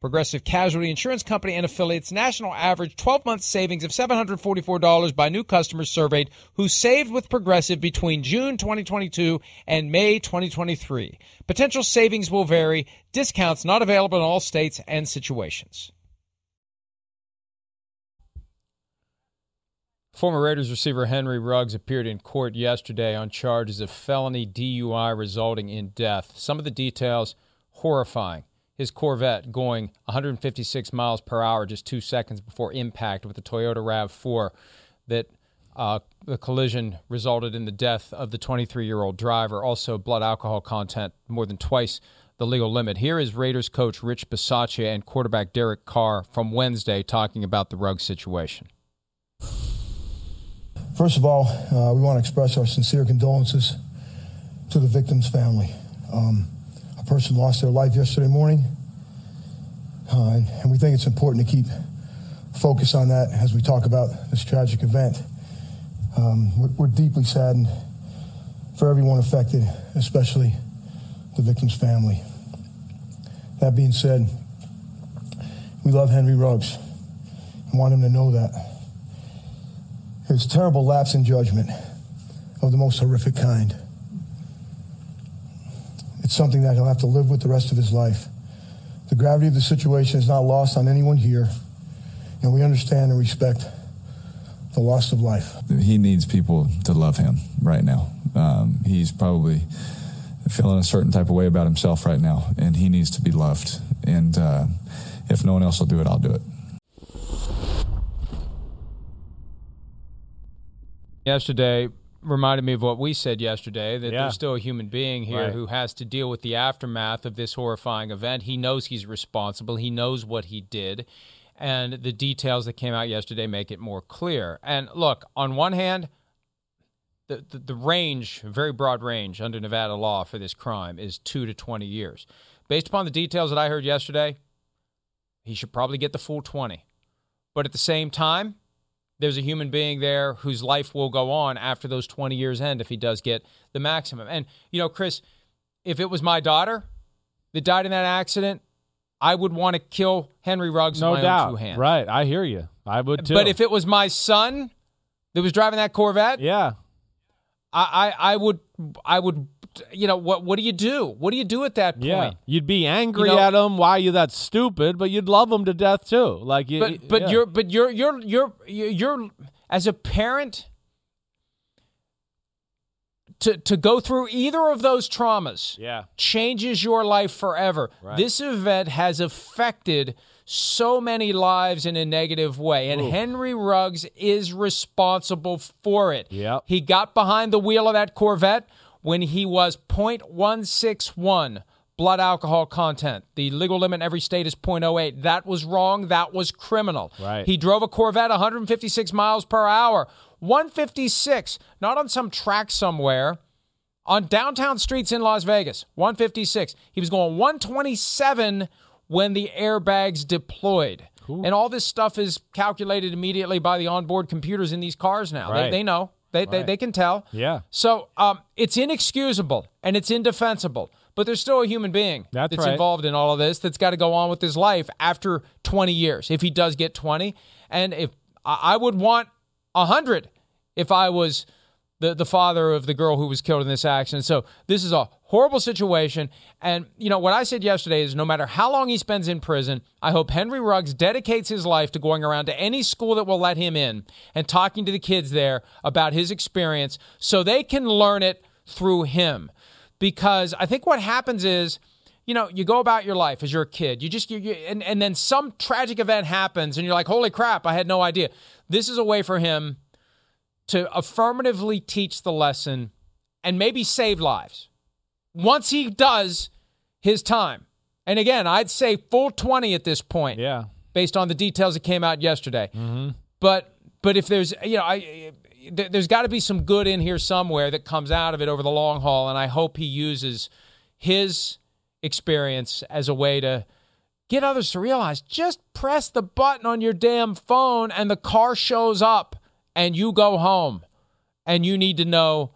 Progressive Casualty Insurance Company and affiliates national average 12 month savings of $744 by new customers surveyed who saved with Progressive between June 2022 and May 2023. Potential savings will vary, discounts not available in all states and situations. Former Raiders receiver Henry Ruggs appeared in court yesterday on charges of felony DUI resulting in death. Some of the details horrifying. His Corvette going 156 miles per hour just two seconds before impact with the Toyota RAV4 that uh, the collision resulted in the death of the 23 year old driver. Also, blood alcohol content more than twice the legal limit. Here is Raiders coach Rich Bisaccia and quarterback Derek Carr from Wednesday talking about the Ruggs situation. First of all, uh, we want to express our sincere condolences to the victim's family. Um, person lost their life yesterday morning, uh, and, and we think it's important to keep focus on that as we talk about this tragic event. Um, we're, we're deeply saddened for everyone affected, especially the victim's family. That being said, we love Henry Ruggs and want him to know that. His terrible lapse in judgment of the most horrific kind. It's something that he'll have to live with the rest of his life. The gravity of the situation is not lost on anyone here, and we understand and respect the loss of life. He needs people to love him right now. Um, he's probably feeling a certain type of way about himself right now, and he needs to be loved. And uh, if no one else will do it, I'll do it. Yesterday reminded me of what we said yesterday that Yeah. there's still a human being here Right. who has to deal with the aftermath of this horrifying event. He knows he's responsible, he knows what he did. And the details that came out yesterday make it more clear. And look, on one hand, the, the, the range, very broad range under Nevada law for this crime is two to 20 years. Based upon the details that I heard yesterday, he should probably get the full 20. But at the same time, there's a human being there whose life will go on after those 20 years end if he does get the maximum. And, you know, Chris, if it was my daughter that died in that accident, I would want to kill Henry Ruggs No with my doubt. own two hands. Right. I hear you. I would too. But if it was my son that was driving that Corvette, yeah, I, I, I would, I would, you know, what, what do you do? What do you do at that point? yeah, you'd be angry You know- at them. Why you that stupid? But you'd love them to death too. Like you. but but yeah. you're but you're you're you're you're as a parent to to go through either of those traumas Yeah. changes your life forever. Right. This event has affected so many lives in a negative way, and Ooh. Henry Ruggs is responsible for it. Yep. He got behind the wheel of that Corvette when he was 0.161 blood alcohol content. The legal limit in every state is 0.08. That was wrong. That was criminal. Right. He drove a Corvette 156 miles per hour. 156, not on some track somewhere on downtown streets in Las Vegas, 156. He was going 127 when the airbags deployed. And all this stuff is calculated immediately by the onboard computers in these cars now. Right. They, they know. They, they, they can tell. Yeah. So um, it's inexcusable and it's indefensible. But there's still a human being That's right. involved in all of this that's got to go on with his life after 20 years, if he does get 20. And if I would want 100 if I was the, the father of the girl who was killed in this accident. So this is a horrible situation. And, you know, what I said yesterday is no matter how long he spends in prison, I hope Henry Ruggs dedicates his life to going around to any school that will let him in and talking to the kids there about his experience so they can learn it through him. Because I think what happens is, you know, you go about your life as you're a kid. You just, you, you, and, and then some tragic event happens and you're like, holy crap, I had no idea. This is a way for him to affirmatively teach the lesson and maybe save lives once he does his time. And again, I'd say full 20 at this point, Yeah. based on the details that came out yesterday. Hmm. But but if there's you know I there's got to be some good in here somewhere that comes out of it over the long haul, and I hope he uses his experience as a way to get others to realize just press the button on your damn phone and the car shows up and you go home and you need to know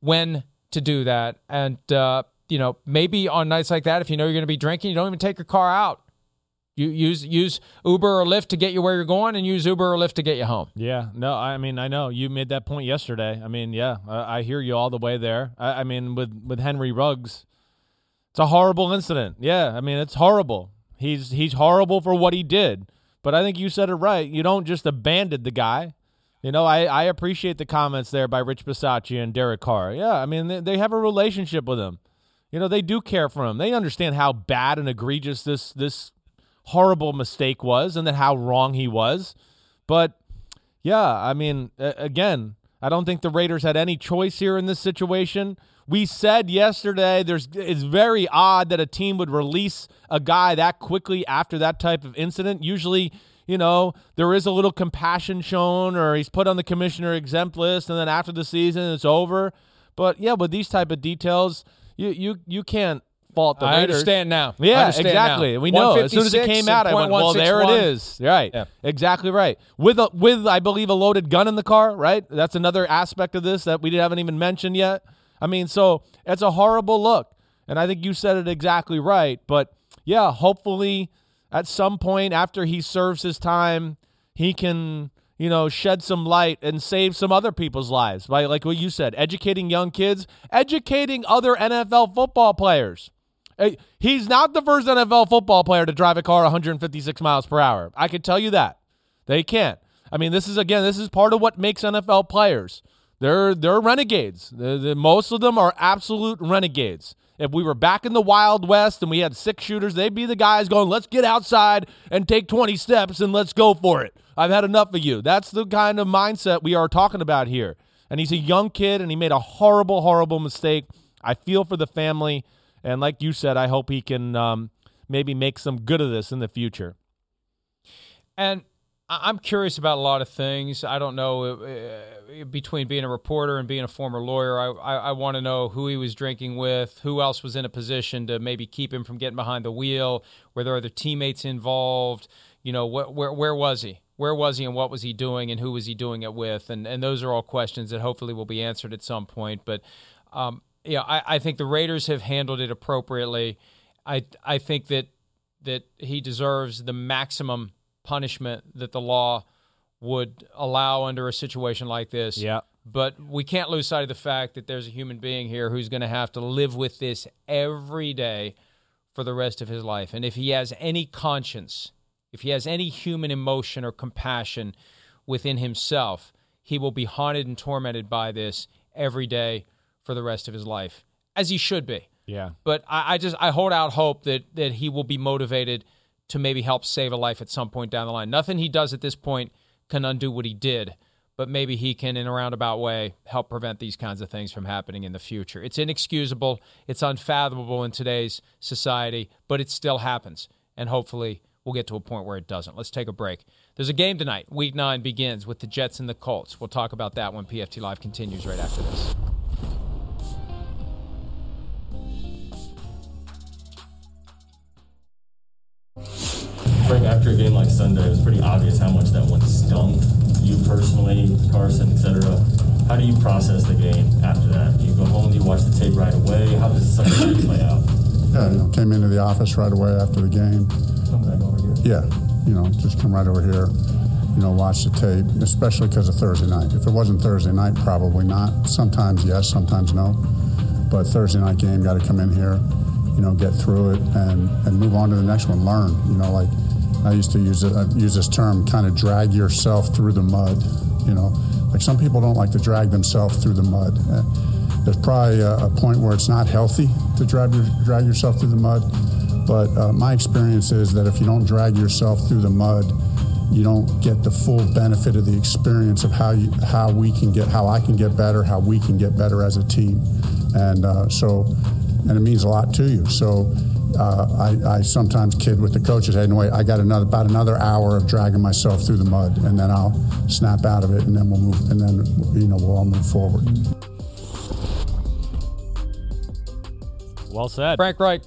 when to do that and uh, you know maybe on nights like that if you know you're going to be drinking you don't even take your car out you use use uber or lyft to get you where you're going and use uber or lyft to get you home Yeah, no, I mean, I know you made that point yesterday. I mean, yeah, I, I hear you all the way there. I, I mean, with with Henry Ruggs, it's a horrible incident. Yeah, I mean, it's horrible. He's he's horrible for what he did. But I think you said it right. You don't just abandon the guy. You know, I, I appreciate the comments there by Rich Bisaccia and Derek Carr. Yeah, I mean, they, they have a relationship with him. You know, they do care for him. They understand how bad and egregious this this horrible mistake was and that how wrong he was. But yeah, I mean, again, I don't think the Raiders had any choice here in this situation. We said yesterday there's it's very odd that a team would release a guy that quickly after that type of incident. Usually, you know, there is a little compassion shown or he's put on the commissioner exempt list and then after the season it's over. But yeah, with these type of details, you you you can't fault the I Raiders. understand now. Yeah, understand exactly. now. We know as soon as it came out, I went, "Well, there it is. Right. Yeah. Exactly right. With a with I believe a loaded gun in the car. Right. That's another aspect of this that we haven't even mentioned yet. I mean, so it's a horrible look, and I think you said it exactly right. But yeah, hopefully, at some point after he serves his time, he can you know shed some light and save some other people's lives by like what you said, educating young kids, educating other NFL football players. Eh, he's not the first NFL football player to drive a car 156 miles per hour. I can tell you that. They can't. I mean, this is again, this is part of what makes NFL players. They're they're renegades. Most of them are absolute renegades. If we were back in the Wild West and we had six shooters, they'd be the guys going, "Let's get outside and take 20 steps and let's go for it." I've had enough of you. That's the kind of mindset we are talking about here. And he's a young kid and he made a horrible, horrible mistake. I feel for the family. And like you said, I hope he can um, maybe make some good of this in the future. And I'm curious about a lot of things. I don't know uh, between being a reporter and being a former lawyer. I, I, I want to know who he was drinking with, who else was in a position to maybe keep him from getting behind the wheel. Were there other teammates involved? You know, wh- where where was he? Where was he, and what was he doing, and who was he doing it with? And and those are all questions that hopefully will be answered at some point. But um, yeah, I, I think the Raiders have handled it appropriately. I I think that that he deserves the maximum punishment that the law would allow under a situation like this. Yeah. But we can't lose sight of the fact that there's a human being here who's going to have to live with this every day for the rest of his life. And if he has any conscience, if he has any human emotion or compassion within himself, he will be haunted and tormented by this every day for the rest of his life, as he should be Yeah. but I, I just I hold out hope that that he will be motivated to maybe help save a life at some point down the line. Nothing he does at this point can undo what he did, but maybe he can, in a roundabout way, help prevent these kinds of things from happening in the future. It's inexcusable, it's unfathomable in today's society, but it still happens, and hopefully we'll get to a point where it doesn't. Let's take a break. There's a game tonight. Week nine begins with the Jets and the Colts. We'll talk about that when PFT Live continues right after this. Frank, after a game like Sunday, it was pretty obvious how much that one stung you personally, Carson, etc. How do you process the game after that? Do you go home? Do you watch the tape right away? How does Sunday play out? Yeah, you know, came into the office right away after the game. Come back over here. Yeah, you know, just come right over here, you know, watch the tape, especially because of Thursday night. If it wasn't Thursday night, probably not. Sometimes yes, sometimes no. But Thursday night game, got to come in here, you know, get through it and, and move on to the next one. Learn, you know, like I used to use it, I use this term, kind of drag yourself through the mud. You know, like some people don't like to drag themselves through the mud. Uh, there's probably a, a point where it's not healthy to drag your, drag yourself through the mud. But uh, my experience is that if you don't drag yourself through the mud, you don't get the full benefit of the experience of how you, how we can get how I can get better, how we can get better as a team, and uh, so and it means a lot to you. So uh, I, I, sometimes kid with the coaches. Hey, no, wait, I got another about another hour of dragging myself through the mud, and then I'll snap out of it, and then we'll move, and then you know we'll all move forward. Well said. Frank Reich,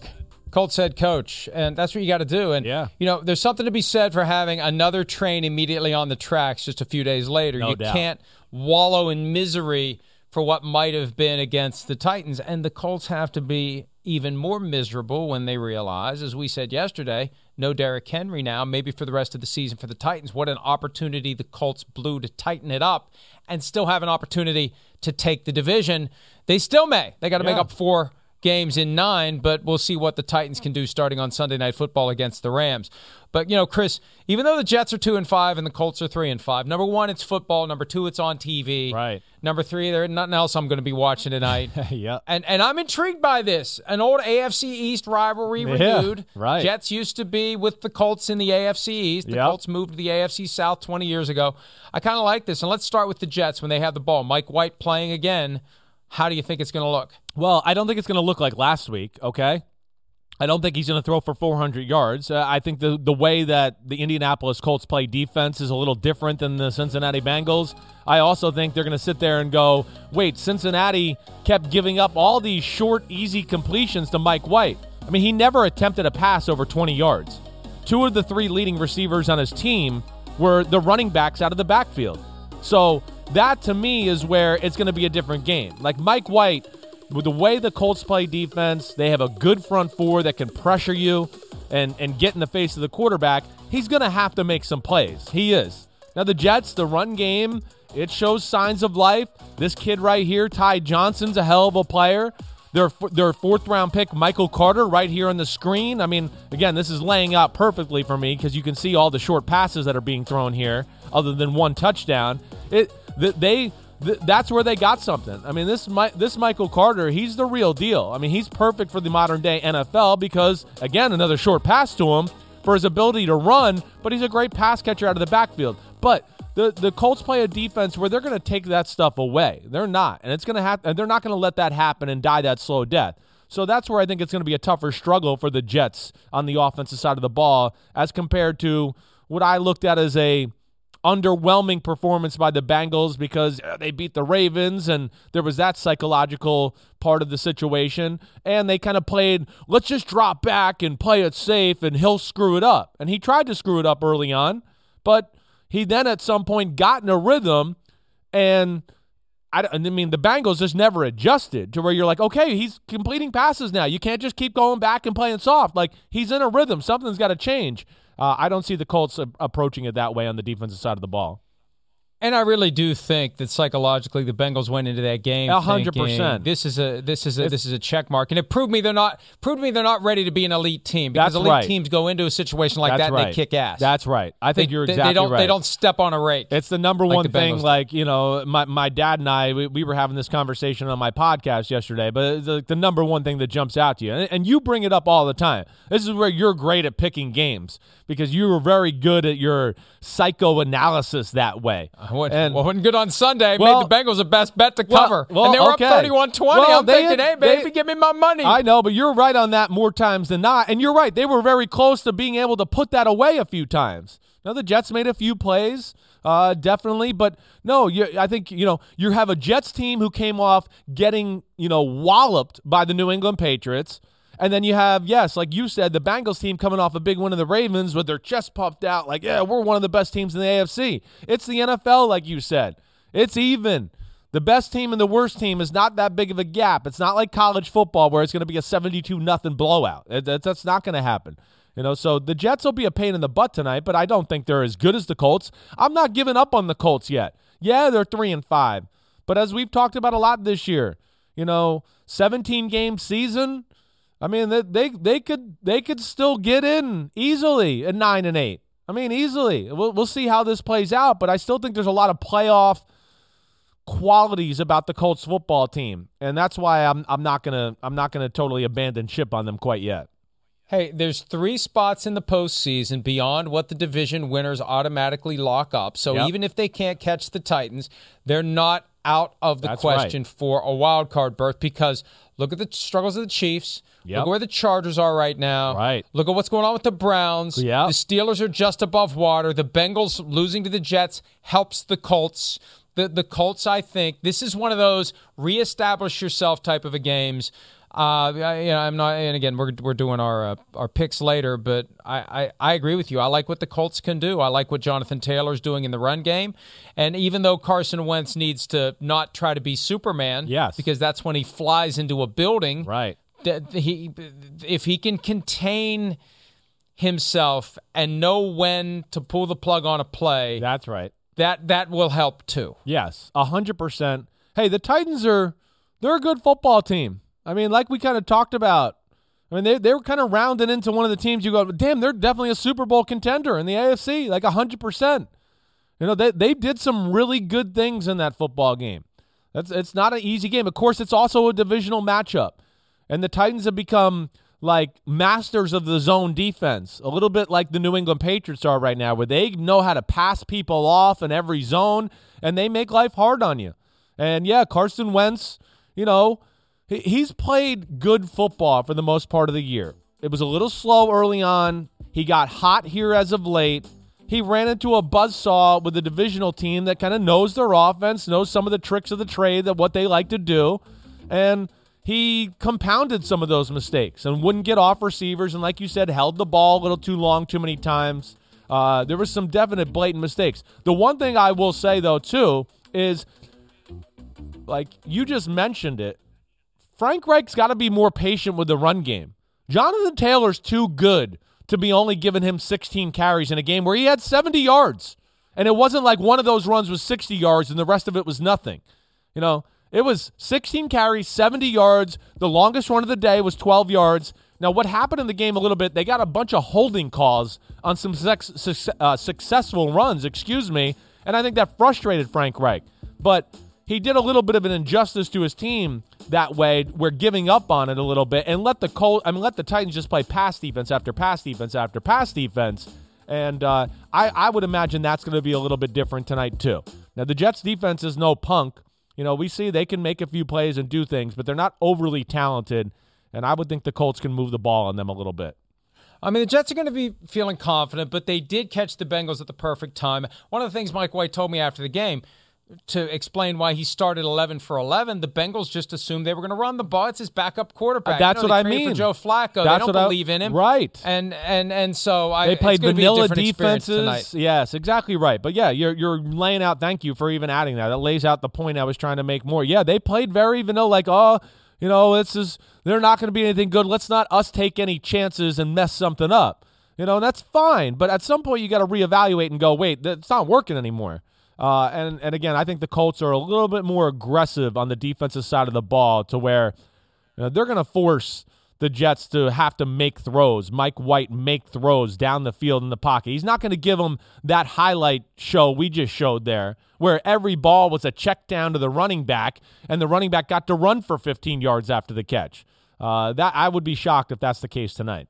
Colts head coach, and that's what you got to do. And Yeah. you know, there's something to be said for having another train immediately on the tracks just a few days later. No you doubt. can't wallow in misery for what might have been against the Titans, and the Colts have to be even more miserable when they realize, as we said yesterday, no Derrick Henry now, maybe for the rest of the season for the Titans. What an opportunity the Colts blew to tighten it up and still have an opportunity to take the division. They still may. They got to make up four games in nine, but we'll see what the Titans can do starting on Sunday Night Football against the Rams. But you know, Chris, even though the Jets are two and five and the Colts are three and five, number one, it's football. Number two, it's on TV. Right. Number three, there's nothing else I'm going to be watching tonight. Yeah. And and I'm intrigued by this. An old AFC East rivalry Yeah, renewed. right. Jets used to be with the Colts in the AFC East. The Yep. Colts moved to the AFC South 20 years ago. I kind of like this. And let's start with the Jets when they have the ball. Mike White playing again. How do you think it's going to look? Well, I don't think it's going to look like last week, okay? I don't think he's going to throw for 400 yards. Uh, I think the the way that the Indianapolis Colts play defense is a little different than the Cincinnati Bengals. I also think they're going to sit there and go, "Wait, Cincinnati kept giving up all these short, easy completions to Mike White. I mean, he never attempted a pass over 20 yards. Two of the three leading receivers on his team were the running backs out of the backfield. So that to me is where it's going to be a different game. Like Mike White, with the way the Colts play defense, they have a good front four that can pressure you and, and get in the face of the quarterback. He's going to have to make some plays. He is. Now, the Jets, the run game, it shows signs of life. This kid right here, Ty Johnson's a hell of a player. Their, their fourth round pick, Michael Carter, right here on the screen. I mean, again, this is laying out perfectly for me because you can see all the short passes that are being thrown here, other than one touchdown. It th- they th- that's where they got something. I mean, this this Michael Carter, he's the real deal. I mean, he's perfect for the modern day NFL because again, another short pass to him for his ability to run, but he's a great pass catcher out of the backfield. But the the Colts play a defense where they're going to take that stuff away. They're not, and it's going to happen. And they're not going to let that happen and die that slow death. So that's where I think it's going to be a tougher struggle for the Jets on the offensive side of the ball as compared to what I looked at as a underwhelming performance by the Bengals because uh, they beat the Ravens and there was that psychological part of the situation. And they kind of played, let's just drop back and play it safe and he'll screw it up. And he tried to screw it up early on, but he then at some point got in a rhythm and. I, I mean, the Bengals just never adjusted to where you're like, okay, he's completing passes now. You can't just keep going back and playing soft. Like, he's in a rhythm. Something's got to change. Uh, I don't see the Colts a- approaching it that way on the defensive side of the ball. And I really do think that psychologically the Bengals went into that game. A hundred percent. This is a this is a this is a check mark, and it proved me they're not proved me they're not ready to be an elite team because That's elite right. teams go into a situation like That's that and right. they kick ass. That's right. I think They- you're exactly they don't right. they don't step on a rake. It's the number like one the thing. Bengals Like you know, my my dad and I, we, we were having this conversation on my podcast yesterday. But it's the, the number one thing that jumps out to you, and, and you bring it up all the time. This is where you're great at picking games because you were very good at your psychoanalysis that way. Uh-huh. I wasn't, and- well, wasn't good on Sunday. Well- Made the Bengals the best bet to cover. well, and they were okay. up 31-20. I'm they thinking, had- hey, baby, they- give me my money. I know, but you're right on that more times than not. And you're right. They were very close to being able to put that away a few times. Now, the Jets made a few plays, uh, definitely. But no, you, I think, you know, you have a Jets team who came off getting, you know, walloped by the New England Patriots. And then you have, yes, like you said, the Bengals team coming off a big win of the Ravens with their chest puffed out, like, yeah, we're one of the best teams in the AFC. It's the NFL, like you said. It's even. The best team and the worst team is not that big of a gap. It's not like college football where it's going to be a 72 nothing blowout. That's not going to happen. You know, so the Jets will be a pain in the butt tonight, but I don't think they're as good as the Colts. I'm not giving up on the Colts yet. Yeah, they're 3 and 5. But as we've talked about a lot this year, you know, 17 game season, I mean, they, they they could they could still get in easily at 9 and 8. I mean, easily. We'll we'll see how this plays out, but I still think there's a lot of playoff qualities about the Colts football team, and that's why I'm I'm not gonna I'm not gonna totally abandon ship on them quite yet. Hey, there's three spots in the postseason beyond what the division winners automatically lock up. So yep. even if they can't catch the Titans, they're not out of the that's question right. for a wild card berth because look at the struggles of the Chiefs. Yep. Look at where the Chargers are right now. Right. Look at what's going on with the Browns. Yep. The Steelers are just above water. The Bengals losing to the Jets helps the Colts the the Colts. I think this is one of those reestablish yourself type of a games. Uh, I, you know, I'm not, and again, we're we're doing our uh, our picks later, but I, I, I agree with you. I like what the Colts can do. I like what Jonathan Taylor's doing in the run game, and even though Carson Wentz needs to not try to be Superman, yes, because that's when he flies into a building, right? That he, if he can contain himself and know when to pull the plug on a play, that's right that that will help too. Yes, hundred percent. Hey, the Titans are they're a good football team. I mean, like we kind of talked about. I mean, they they were kind of rounding into one of the teams. You go, damn, they're definitely a Super Bowl contender in the AFC, like hundred percent. You know, they they did some really good things in that football game. That's it's not an easy game. Of course, it's also a divisional matchup, and the Titans have become like masters of the zone defense, a little bit like the New England Patriots are right now, where they know how to pass people off in every zone and they make life hard on you. And yeah, Carson Wentz, you know, he's played good football for the most part of the year. It was a little slow early on. He got hot here as of late. He ran into a buzzsaw with a divisional team that kind of knows their offense, knows some of the tricks of the trade, that what they like to do. And he compounded some of those mistakes and wouldn't get off receivers. And like you said, held the ball a little too long, too many times. Uh, there was some definite blatant mistakes. The one thing I will say, though, too, is like you just mentioned it, Frank Reich's got to be more patient with the run game. Jonathan Taylor's too good to be only giving him 16 carries in a game where he had 70 yards. And it wasn't like one of those runs was 60 yards and the rest of it was nothing. You know, it was 16 carries, 70 yards. The longest run of the day was 12 yards. Now, what happened in the game a little bit, they got a bunch of holding calls on some uh, successful runs, excuse me, and I think that frustrated Frank Reich. But he did a little bit of an injustice to his team that way. We're giving up on it a little bit and let the Col- I mean, let the Titans just play pass defense after pass defense after pass defense. And uh, I, I would imagine that's going to be a little bit different tonight, too. Now, the Jets defense is no punk. You know, we see they can make a few plays and do things, but they're not overly talented. And I would think the Colts can move the ball on them a little bit. I mean, the Jets are going to be feeling confident, but they did catch the Bengals at the perfect time. One of the things Mike White told me after the game to explain why he started 11 for 11, the Bengals just assumed they were going to run the ball. It's his backup quarterback. Uh, that's you know, what I mean. For Joe Flacco, That's they don't believe I, in him, right? And and and so I, they played vanilla defenses. Yes, exactly right. But yeah, you're you're laying out. Thank you for even adding that. That lays out the point I was trying to make more. Yeah, they played very vanilla. Like oh, you know, this is they're not going to be anything good. Let's not us take any chances and mess something up. You know, and that's fine. But at some point, you got to reevaluate and go, wait, that's not working anymore. Uh, and and again, I think the Colts are a little bit more aggressive on the defensive side of the ball to where you know, they're going to force the Jets to have to make throws. Mike White make throws down the field in the pocket. He's not going to give them that highlight show we just showed there, where every ball was a check down to the running back, and the running back got to run for 15 yards after the catch. Uh, that I would be shocked if that's the case tonight.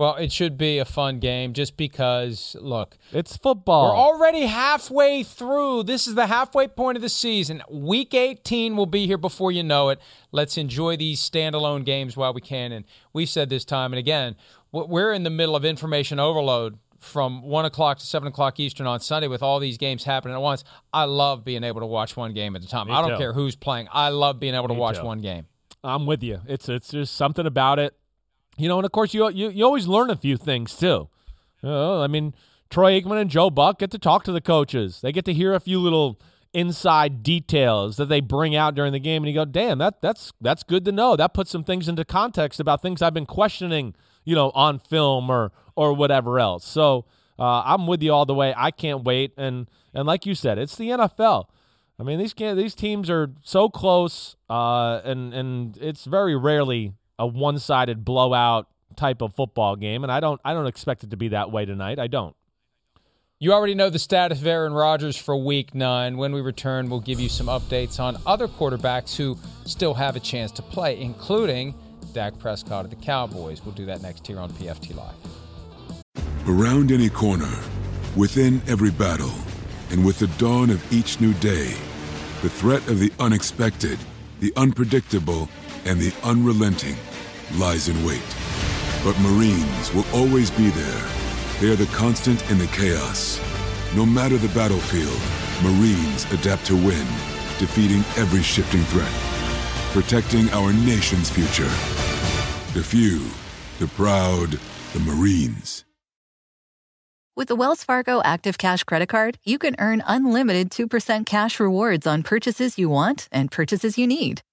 Well, it should be a fun game just because, look, it's football. We're already halfway through. This is the halfway point of the season. Week 18 will be here before you know it. Let's enjoy these standalone games while we can. And we've said this time and again, we're in the middle of information overload from 1 o'clock to 7 o'clock Eastern on Sunday with all these games happening at once. I love being able to watch one game at a time. Me I don't too. care who's playing. I love being able to Me watch too. one game. I'm with you. It's it's just something about it. You know, and of course, you you, you always learn a few things too. Know, I mean, Troy Aikman and Joe Buck get to talk to the coaches. They get to hear a few little inside details that they bring out during the game, and you go, "Damn, that that's that's good to know." That puts some things into context about things I've been questioning, you know, on film or or whatever else. So uh, I'm with you all the way. I can't wait, and and like you said, it's the NFL. I mean, these these teams are so close, uh, and and it's very rarely a one-sided blowout type of football game, and I don't I don't expect it to be that way tonight. I don't. You already know the status of Aaron Rodgers for week nine. When we return, we'll give you some updates on other quarterbacks who still have a chance to play, including Dak Prescott of the Cowboys. We'll do that next here on PFT Live. Around any corner, within every battle, and with the dawn of each new day, the threat of the unexpected, the unpredictable, and the unrelenting lies in wait. But Marines will always be there they are the constant in the chaos. No matter the battlefield, Marines adapt to win, defeating every shifting threat, protecting our nation's future. The few, the proud, the Marines. With the Wells Fargo Active Cash Credit Card, you can earn unlimited 2% cash rewards on purchases you want and purchases you need.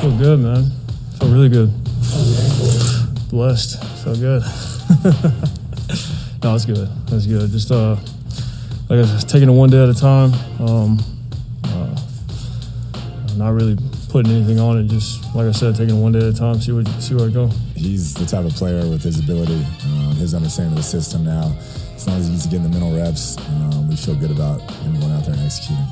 Feel good, man. Feel really good. Blessed. Feel good. no, it's good. That's good. Just uh, like I said, taking it one day at a time. Um, uh, not really putting anything on it. Just like I said, taking it one day at a time. See what see where it go. He's the type of player with his ability, um, his understanding of the system now. As long as he's getting the mental reps, um, we feel good about him going out there and executing.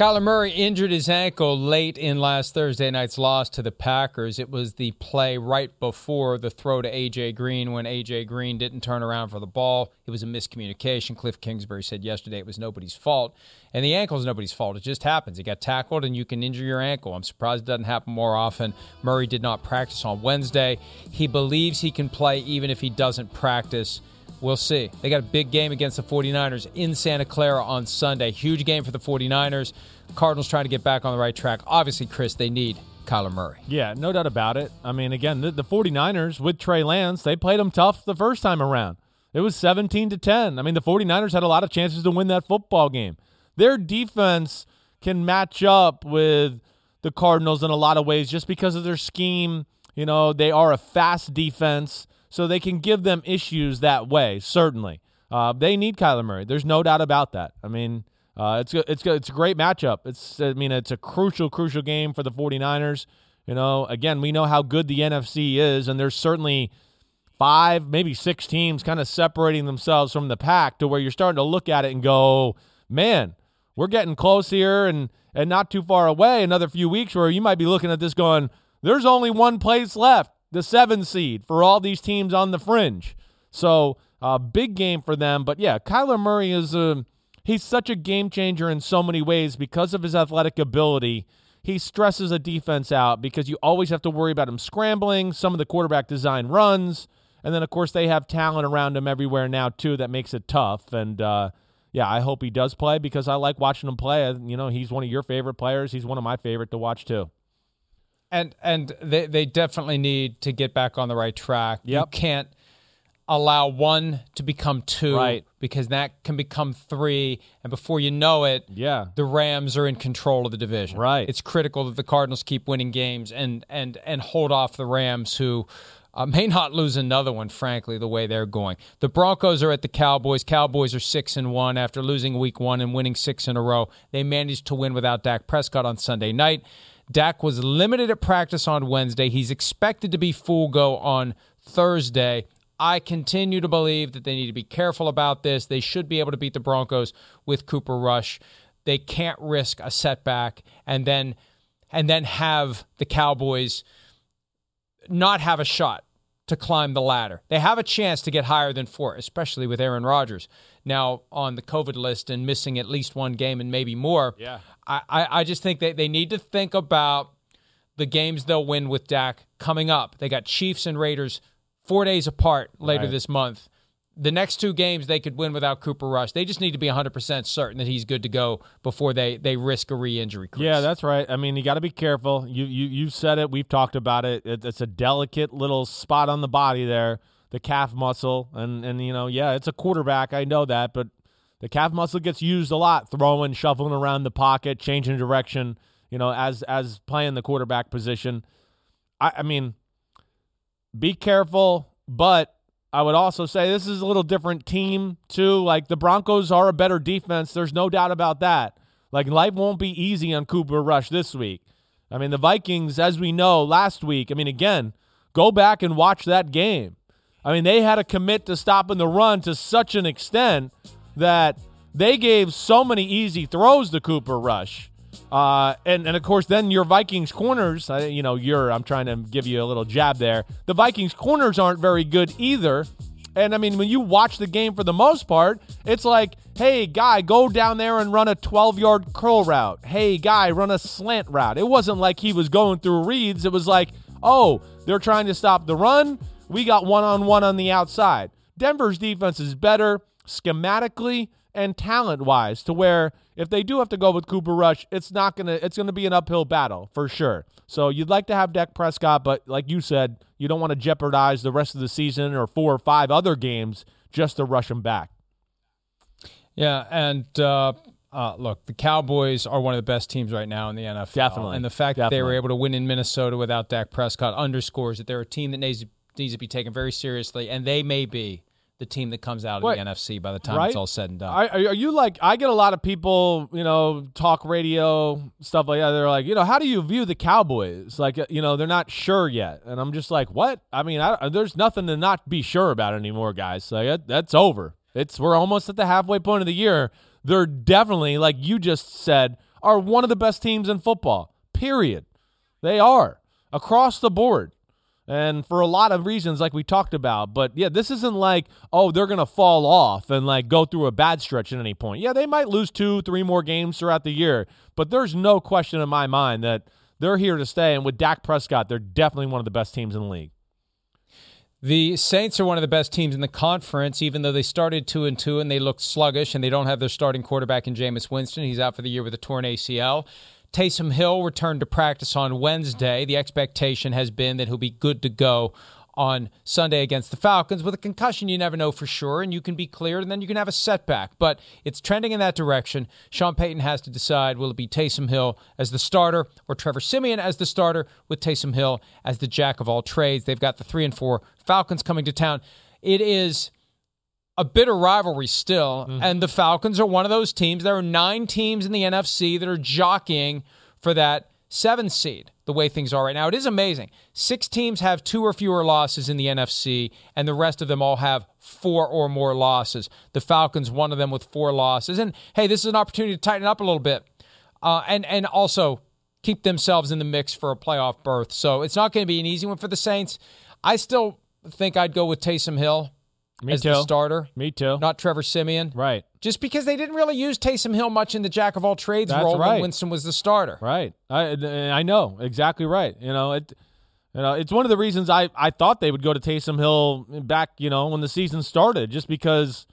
Kyler Murray injured his ankle late in last Thursday night's loss to the Packers. It was the play right before the throw to A.J. Green when A.J. Green didn't turn around for the ball. It was a miscommunication. Cliff Kingsbury said yesterday it was nobody's fault. And the ankle is nobody's fault. It just happens. He got tackled and you can injure your ankle. I'm surprised it doesn't happen more often. Murray did not practice on Wednesday. He believes he can play even if he doesn't practice. We'll see. They got a big game against the 49ers in Santa Clara on Sunday. Huge game for the 49ers. Cardinals trying to get back on the right track. Obviously, Chris, they need Kyler Murray. Yeah, no doubt about it. I mean, again, the, the 49ers with Trey Lance, they played them tough the first time around. It was 17 to 10. I mean, the 49ers had a lot of chances to win that football game. Their defense can match up with the Cardinals in a lot of ways just because of their scheme. You know, they are a fast defense so they can give them issues that way. Certainly, uh, they need Kyler Murray. There's no doubt about that. I mean, uh, it's it's it's a great matchup. It's I mean, it's a crucial crucial game for the 49ers. You know, again, we know how good the NFC is, and there's certainly five, maybe six teams kind of separating themselves from the pack to where you're starting to look at it and go, man, we're getting close here and and not too far away. Another few weeks where you might be looking at this going, there's only one place left the seven seed for all these teams on the fringe. So, uh, big game for them. But yeah, Kyler Murray is a he's such a game changer in so many ways because of his athletic ability. He stresses a defense out because you always have to worry about him scrambling, some of the quarterback design runs, and then of course they have talent around him everywhere now too that makes it tough. And uh, yeah, I hope he does play because I like watching him play. You know, he's one of your favorite players. He's one of my favorite to watch too. And and they they definitely need to get back on the right track. Yep. You can't allow one to become two Right. because that can become three and before you know it Yeah. the Rams are in control of the division. Right. It's critical that the Cardinals keep winning games and and and hold off the Rams who uh, may not lose another one, frankly, the way they're going. The Broncos are at the Cowboys. Cowboys are six and one after losing week one and winning six in a row. They managed to win without Dak Prescott on Sunday night. Dak was limited at practice on Wednesday. He's expected to be full go on Thursday. I continue to believe that they need to be careful about this. They should be able to beat the Broncos with Cooper Rush. They can't risk a setback and then and then have the Cowboys not have a shot to climb the ladder. They have a chance to get higher than four, especially with Aaron Rodgers now on the COVID list and missing at least one game and maybe more. Yeah. I, I, I just think that they need to think about the games they'll win with Dak coming up. They got Chiefs and Raiders four days apart later Right. this month. The next two games they could win without Cooper Rush. They just need to be 100% certain that he's good to go before they, they risk a re-injury. Chris. Yeah, that's right. I mean, you got to be careful. You you you said it. We've talked about it. it. It's a delicate little spot on the body there, the calf muscle, and and you know, yeah, it's a quarterback. I know that, but the calf muscle gets used a lot, throwing, shuffling around the pocket, changing direction. You know, as as playing the quarterback position. I, I mean, be careful, but I would also say this is a little different team too. Like the Broncos are a better defense. There's no doubt about that. Like life won't be easy on Cooper Rush this week. I mean, the Vikings, as we know, last week. I mean, again, go back and watch that game. I mean, they had to commit to stopping the run to such an extent that they gave so many easy throws to Cooper Rush. Uh, and, and of course, then your Vikings corners, you know, you're, I'm trying to give you a little jab there. The Vikings corners aren't very good either. And I mean, when you watch the game for the most part, it's like, hey, guy, go down there and run a 12 yard curl route. Hey, guy, run a slant route. It wasn't like he was going through reads. It was like, oh, they're trying to stop the run. We got one on one on the outside. Denver's defense is better schematically and talent wise to where if they do have to go with Cooper Rush, it's not gonna it's gonna be an uphill battle for sure. So you'd like to have Dak Prescott, but like you said, you don't want to jeopardize the rest of the season or four or five other games just to rush him back. Yeah, and uh, uh, look, the Cowboys are one of the best teams right now in the NFL. Definitely. And the fact that they were able to win in Minnesota without Dak Prescott underscores that they're a team that needs, needs to be taken very seriously, and they may be the team that comes out of What? the NFC by the time Right? it's all said and done. Are, are you like I get a lot of people, you know, talk radio stuff like that. They're like, you know, how do you view the Cowboys? Like, uh, you know, they're not sure yet, and I'm just like, what? I mean, I, there's nothing to not be sure about anymore, guys. Like that, that's over. It's we're almost at the halfway point of the year. They're definitely, like you just said, are one of the best teams in football. Period. They are across the board. And for a lot of reasons, like we talked about. But yeah, this isn't like, oh, they're to fall off and like go through a bad stretch at any point. Yeah, they might lose two, three more games throughout the year. But there's no question in my mind that they're here to stay. And with Dak Prescott, they're definitely one of the best teams in the league. The Saints are one of the best teams in the conference, even though they started two and two and they looked sluggish, and they don't have their starting quarterback in Jameis Winston. He's out for the year with a torn ACL. Taysom Hill returned to practice on Wednesday. The expectation has been that he'll be good to go on Sunday against the Falcons. With a concussion, you never know for sure, and you can be cleared, and then you can have a setback. But it's trending in that direction. Sean Payton has to decide will it be Taysom Hill as the starter or Trevor Siemian as the starter, with Taysom Hill as the jack of all trades. They've got the three and four Falcons coming to town. It is a bitter rivalry still, and the Falcons are one of those teams. There are nine teams in the NFC that are jockeying for that seven seed. The way things are right now, it is amazing. Six teams have two or fewer losses in the NFC, and the rest of them all have four or more losses. The Falcons, one of them with four losses, and hey, this is an opportunity to tighten up a little bit, uh, and and also keep themselves in the mix for a playoff berth. So it's not going to be an easy one for the Saints. I still think I'd go with Taysom Hill Me as too. the starter Me too. not Trevor Siemian. right. Just because they didn't really use Taysom Hill much in the jack of all trades That's role when right. Winston was the starter. Right. I eh, I know exactly right. You know it. You know it's one of the reasons I I thought they would go to Taysom Hill back. You know when the season started, just because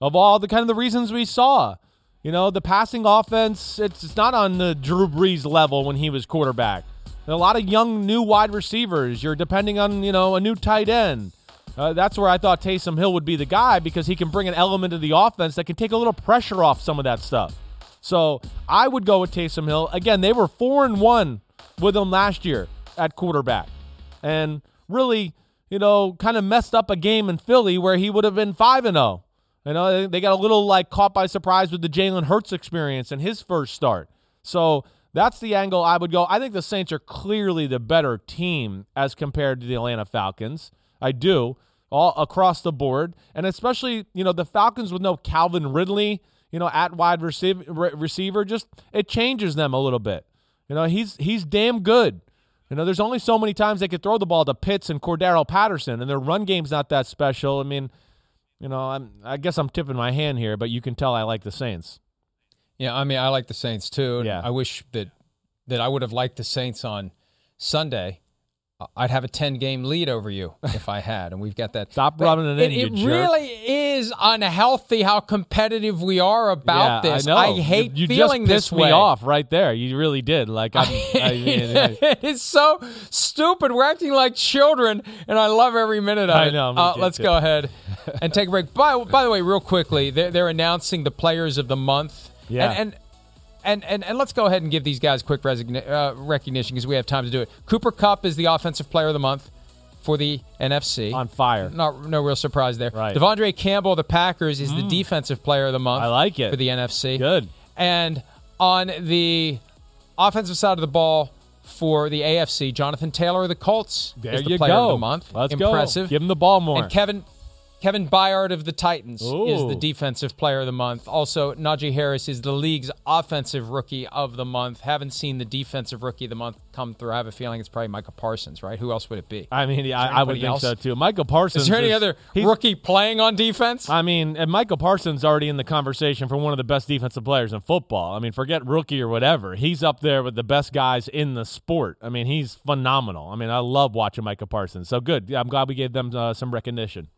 of all the kind of the reasons we saw. You know the passing offense. It's it's not on the Drew Brees level when he was quarterback. A lot of young new wide receivers. You're depending on you know a new tight end. Uh, that's where I thought Taysom Hill would be the guy because he can bring an element of the offense that can take a little pressure off some of that stuff. So I would go with Taysom Hill. Again, they were four and one with him last year at quarterback, and really you know, kind of messed up a game in Philly where he would have been 5 and 0. You know, they got a little like caught by surprise with the Jalen Hurts experience and his first start. So that's the angle I would go. I think the Saints are clearly the better team as compared to the Atlanta Falcons. I do, all across the board. And especially, you know, the Falcons with no Calvin Ridley, you know, at wide receiver, receiver just it changes them a little bit. You know, he's he's damn good. You know, there's only so many times they could throw the ball to Pitts and Cordarrelle Patterson, and their run game's not that special. I mean, you know, I'm I guess I'm tipping my hand here, but you can tell I like the Saints. Yeah, I mean, I like the Saints too. Yeah. I wish that that I would have liked the Saints on Sunday. I'd have a 10 game lead over you if I had. And we've got that. Stop rubbing it in, It, you it really is unhealthy how competitive we are about yeah, this. I know. hate you, you feeling just this way. me off right there. You really did. Like I'm, I mean, it's so stupid. We're acting like children, and I love every minute of I it. know, Uh, let's too. go ahead and take a break. By, by the way, real quickly, they're, they're announcing the players of the month. Yeah. And, and and, and, and let's go ahead and give these guys quick uh, recognition because we have time to do it. Cooper Kupp is the offensive player of the month for the NFC. on fire. Not no real surprise there. Right. De'Vondre Campbell, of the Packers, is the defensive player of the month. I like it. for the NFC. Good. And on the offensive side of the ball for the AFC, Jonathan Taylor of the Colts There is the player go. of the month. Let's Impressive. go. Give him the ball more. And Kevin Kevin Byard of the Titans is the defensive player of the month. Also, Najee Harris is the league's offensive rookie of the month. Haven't seen the defensive rookie of the month come through. I have a feeling it's probably Micah Parsons, right? Who else would it be? I mean, I, I would anybody think else? so too. Michael Parsons. Is there any other rookie playing on defense? I mean, and Michael Parsons already in the conversation for one of the best defensive players in football. I mean, forget rookie or whatever. He's up there with the best guys in the sport. I mean, he's phenomenal. I mean, I love watching Michael Parsons. So good. I'm glad we gave them uh, some recognition.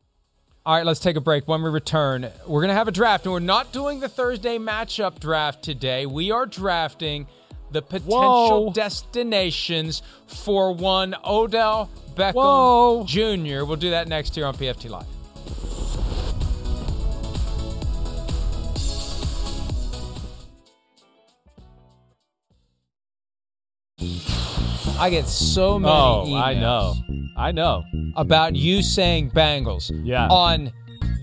All right, let's take a break. When we return, we're going to have a draft, and we're not doing the Thursday matchup draft today. We are drafting the potential Whoa. destinations for one Odell Beckham Whoa. Jr. We'll do that next here on PFT Live. I get so oh, many Oh, I know. I know. about you saying Bengals. Yeah. On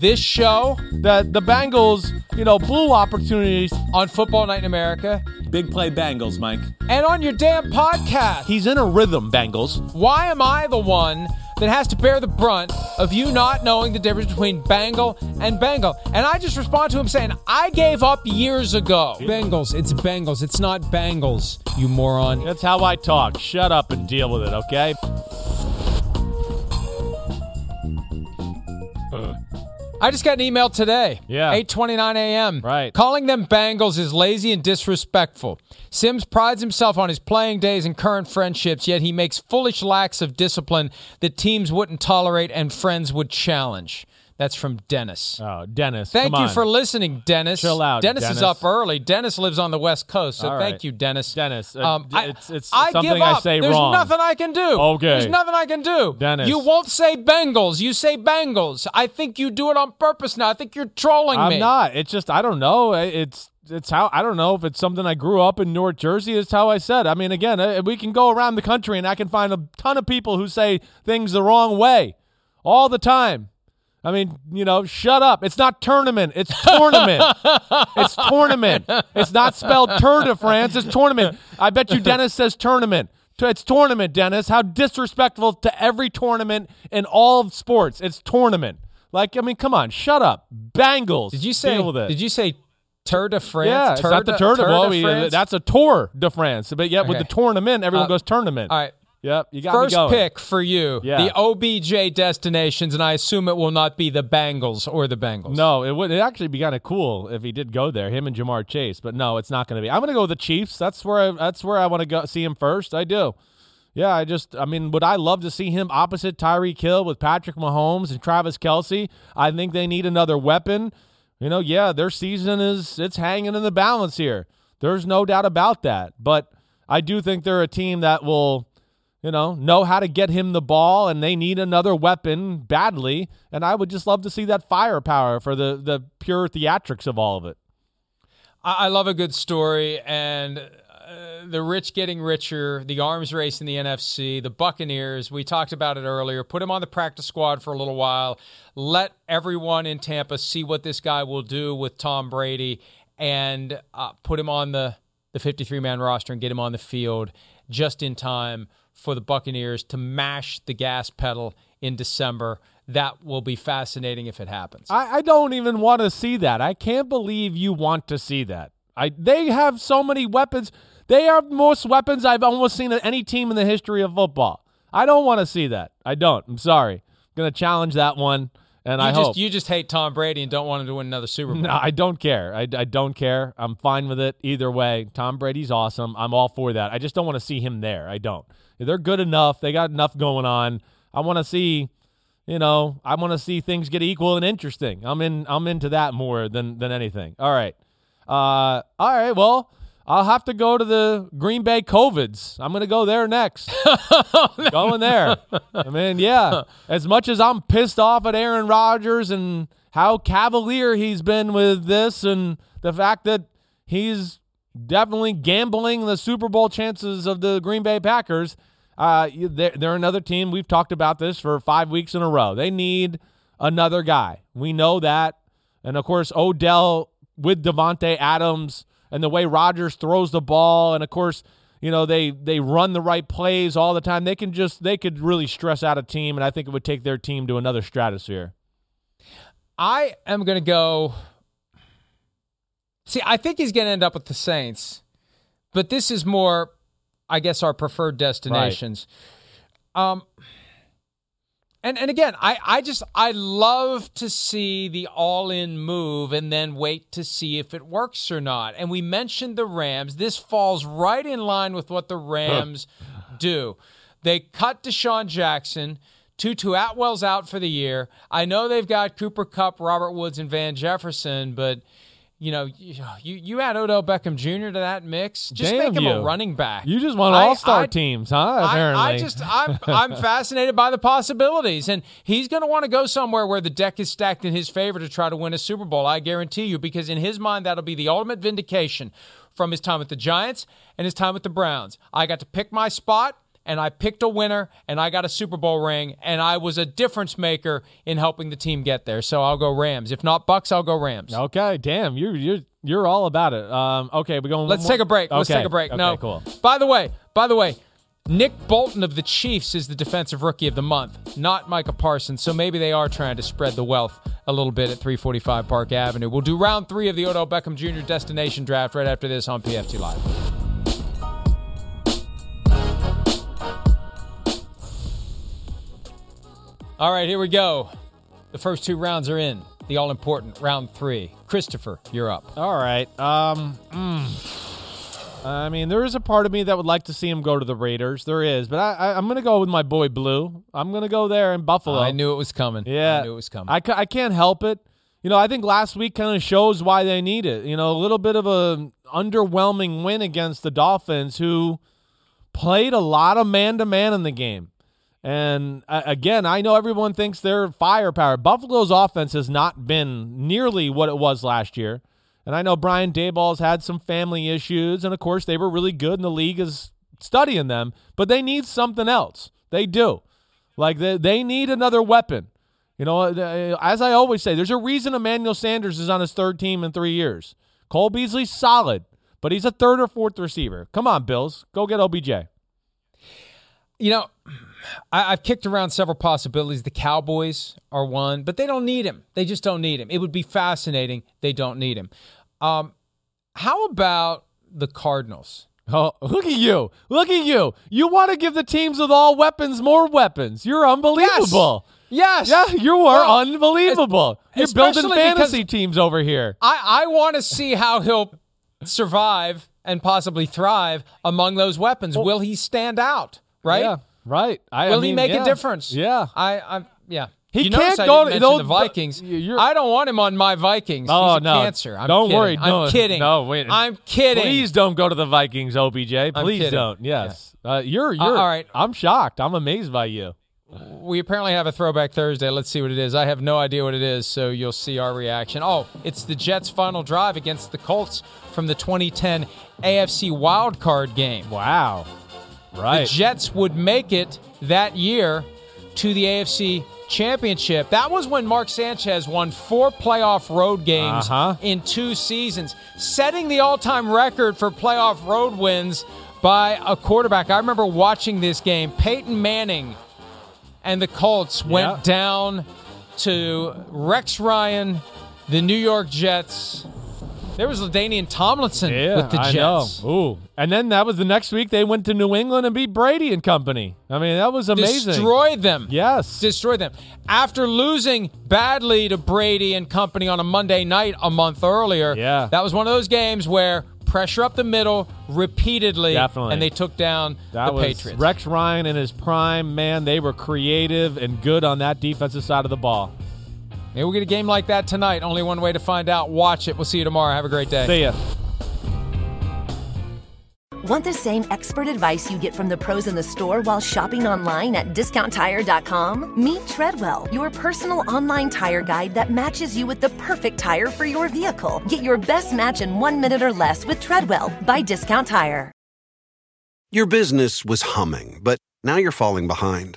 this show, The the Bengals, you know, blew opportunities. on Football Night in America, Big play Bengals, Mike. and on your damn podcast. He's in a rhythm, Bengals. Why am I the one that has to bear the brunt of you not knowing the difference between Bengal and Bengal? And I just respond to him saying, I gave up years ago. Bengals, it's Bengals, it's not Bengals, you moron. That's how I talk. Shut up and deal with it, okay? Uh, I just got an email today. Yeah. 8:29 a.m. Right. Calling them Bengals is lazy and disrespectful. Simms prides himself on his playing days and current friendships, yet he makes foolish lacks of discipline that teams wouldn't tolerate and friends would challenge. That's from Dennis. Oh, Dennis. Thank you for listening, Dennis. Chill out, Dennis, is up early. Dennis lives on the West Coast, so thank you, Dennis. Dennis, uh, Um, I, it's- it's I something give I up. say There's wrong. nothing I can do. Okay. There's nothing I can do. Dennis. You won't say Bengals. You say Bengals. I think you do it on purpose now. I think you're trolling me. I'm not. It's just I don't know. It's it's how I don't know if it's something I grew up in North Jersey. It's how I said. I mean, again, uh, we can go around the country and I can find a ton of people who say things the wrong way all the time. I mean, you know, shut up. It's not tournament. It's tournament. it's tournament. It's not spelled Tour de France. It's tournament. I bet you Dennis says tournament. It's tournament, Dennis. How disrespectful to every tournament in all of sports. It's tournament. Like, I mean, come on, shut up. Bangles. Did you say? Deal with it. Did you say Tour de France? Yeah, it's Tour not the de- Tour de, Tour well, de we- France? That's a Tour de France. But yet with the tournament, everyone Uh, goes tournament. all right. Yep, you got First me going. pick for you, Yeah. the OBJ destinations, and I assume it will not be the Bengals or the Bengals. No, it would it'd actually be kind of cool if he did go there, him and Ja'Marr Chase. But no, it's not going to be. I'm going to go with the Chiefs. That's where I, that's where I want to go see him first. I do. Yeah, I just I mean, would I love to see him opposite Tyreek Hill with Patrick Mahomes and Travis Kelce? I think they need another weapon. You know, yeah, their season is it's hanging in the balance here. There's no doubt about that. But I do think they're a team that will you know, know how to get him the ball, and they need another weapon badly. And I would just love to see that firepower for the the pure theatrics of all of it. I, love a good story, and uh, the rich getting richer, the arms race in the NFC, the Buccaneers. We talked about it earlier. Put him on the practice squad for a little while. Let everyone in Tampa see what this guy will do with Tom Brady, and uh, put him on the the 53 man roster and get him on the field just in time for the Buccaneers to mash the gas pedal in December. That will be fascinating if it happens. I, I don't even want to see that. I can't believe you want to see that. I they have so many weapons. They have most weapons I've almost seen at any team in the history of football. I don't want to see that. I don't. I'm sorry. I'm gonna challenge that one. And you I just hope. you just hate Tom Brady and don't want him to win another Super Bowl. No, I don't care. I, I don't care. I'm fine with it either way. Tom Brady's awesome. I'm all for that. I just don't want to see him there. I don't. They're good enough. They got enough going on. I want to see, you know, I want to see things get equal and interesting. I'm in. I'm into that more than than anything. All right. Uh. All right. Well, I'll have to go to the Green Bay COVIDs. I'm gonna go there next. Going there. I mean, yeah. As much as I'm pissed off at Aaron Rodgers and how cavalier he's been with this, and the fact that he's definitely gambling the Super Bowl chances of the Green Bay Packers. Uh, they're, they're another team. We've talked about this for five weeks in a row. They need another guy. We know that. And of course, Odell with Davante Adams and the way Rodgers throws the ball, and of course, you know they they run the right plays all the time. They can just they could really stress out a team, and I think it would take their team to another stratosphere. I am going to go. See, I think he's going to end up with the Saints, but this is more, I guess, our preferred destinations. Um, and and again, I I just I love to see the all in move and then wait to see if it works or not. And we mentioned the Rams. This falls right in line with what the Rams do. They cut DeSean Jackson. Tutu Atwell's out for the year. I know they've got Cooper Kupp, Robert Woods, and Van Jefferson, but you know, you you add Odell Beckham Jr. to that mix. Just Damn make him you. a running back. You just want all star teams, huh? I- Apparently, I, just I'm I'm fascinated by the possibilities, and he's going to want to go somewhere where the deck is stacked in his favor to try to win a Super Bowl. I guarantee you, because in his mind that'll be the ultimate vindication from his time with the Giants and his time with the Browns. I got to pick my spot. And I picked a winner, and I got a Super Bowl ring, and I was a difference maker in helping the team get there. So I'll go Rams. If not Bucks, I'll go Rams. Okay, damn, you're you're you're all about it. Um, okay, we're going. Let's take a break. Let's take a break. Okay, no, cool. By the way, by the way, Nick Bolton of the Chiefs is the defensive rookie of the month, not Micah Parsons. So maybe they are trying to spread the wealth a little bit at 345 Park Avenue. We'll do round three of the Odell Beckham Jr. destination draft right after this on PFT Live. All right, here we go. The first two rounds are in. The all important round three. Christopher, you're up. All right. Um, mm. I mean, there is a part of me that would like to see him go to the Raiders. There is, but I, I, I'm going to go with my boy Blue. I'm going to go there in Buffalo. I knew it was coming. Yeah, I knew it was coming. I, ca- I can't help it. You know, I think last week kind of shows why they need it. You know, a little bit of a underwhelming win against the Dolphins, who played a lot of man to man in the game. And uh, again, I know everyone thinks they're firepower. Buffalo's offense has not been nearly what it was last year. And I know Brian Daboll's had some family issues, and of course they were really good, and the league is studying them. But they need something else. They do. Like they, they need another weapon. You know, uh, as I always say, there's a reason Emmanuel Sanders is on his third team in three years. Cole Beasley's solid, but he's a third or fourth receiver. Come on, Bills, go get OBJ. You know, I, I've kicked around several possibilities. The Cowboys are one, but they don't need him. They just don't need him. It would be fascinating. They don't need him. Um, how about the Cardinals? Oh, look at you! Look at you! You want to give the teams with all weapons more weapons? You're unbelievable. Yes. Yeah, you are Well, unbelievable. You're building fantasy teams over here. I, I want to see how he'll survive and possibly thrive among those weapons. Will he stand out? Right? Yeah, right. I, I Will he make yeah. a difference? Yeah. I, I yeah. He you can't I go to- the Vikings. I don't want him on my Vikings. Oh He's a no! cancer. I'm don't kidding. worry. I'm no, kidding. No, wait. I'm kidding. Please don't go to the Vikings, OBJ. Please don't. Yes. Uh, you're Uh, you're all right. I'm shocked. I'm amazed by you. we apparently have a throwback Thursday. Let's see what it is. I have no idea what it is, so you'll see our reaction. Oh, it's the Jets' final drive against the Colts from the 2010 AFC wildcard game. Wow. Right. The Jets would make it that year to the AFC championship. That was when Mark Sanchez won four playoff road games Uh-huh. in two seasons, setting the all time record for playoff road wins by a quarterback. I remember watching this game. Peyton Manning and the Colts went Yeah. down to Rex Ryan, the New York Jets. There was LaDainian Tomlinson Yeah, with the I Jets. know. Ooh. And then that was the next week they went to New England and beat Brady and company. I mean, that was amazing. Destroyed them. Yes. destroyed them. After losing badly to Brady and company on a Monday night a month earlier, Yeah. that was one of those games where pressure up the middle repeatedly, Definitely. and they took down That the was Patriots. Rex Ryan in his prime, man. They were creative and good on that defensive side of the ball. Maybe we'll get a game like that tonight. Only one way to find out. Watch it. We'll see you tomorrow. Have a great day. See ya. Want the same expert advice you get from the pros in the store while shopping online at discounttire.com? Meet Treadwell, your personal online tire guide that matches you with the perfect tire for your vehicle. Get your best match in one minute or less with Treadwell by Discount Tire. Your business was humming, but now you're falling behind.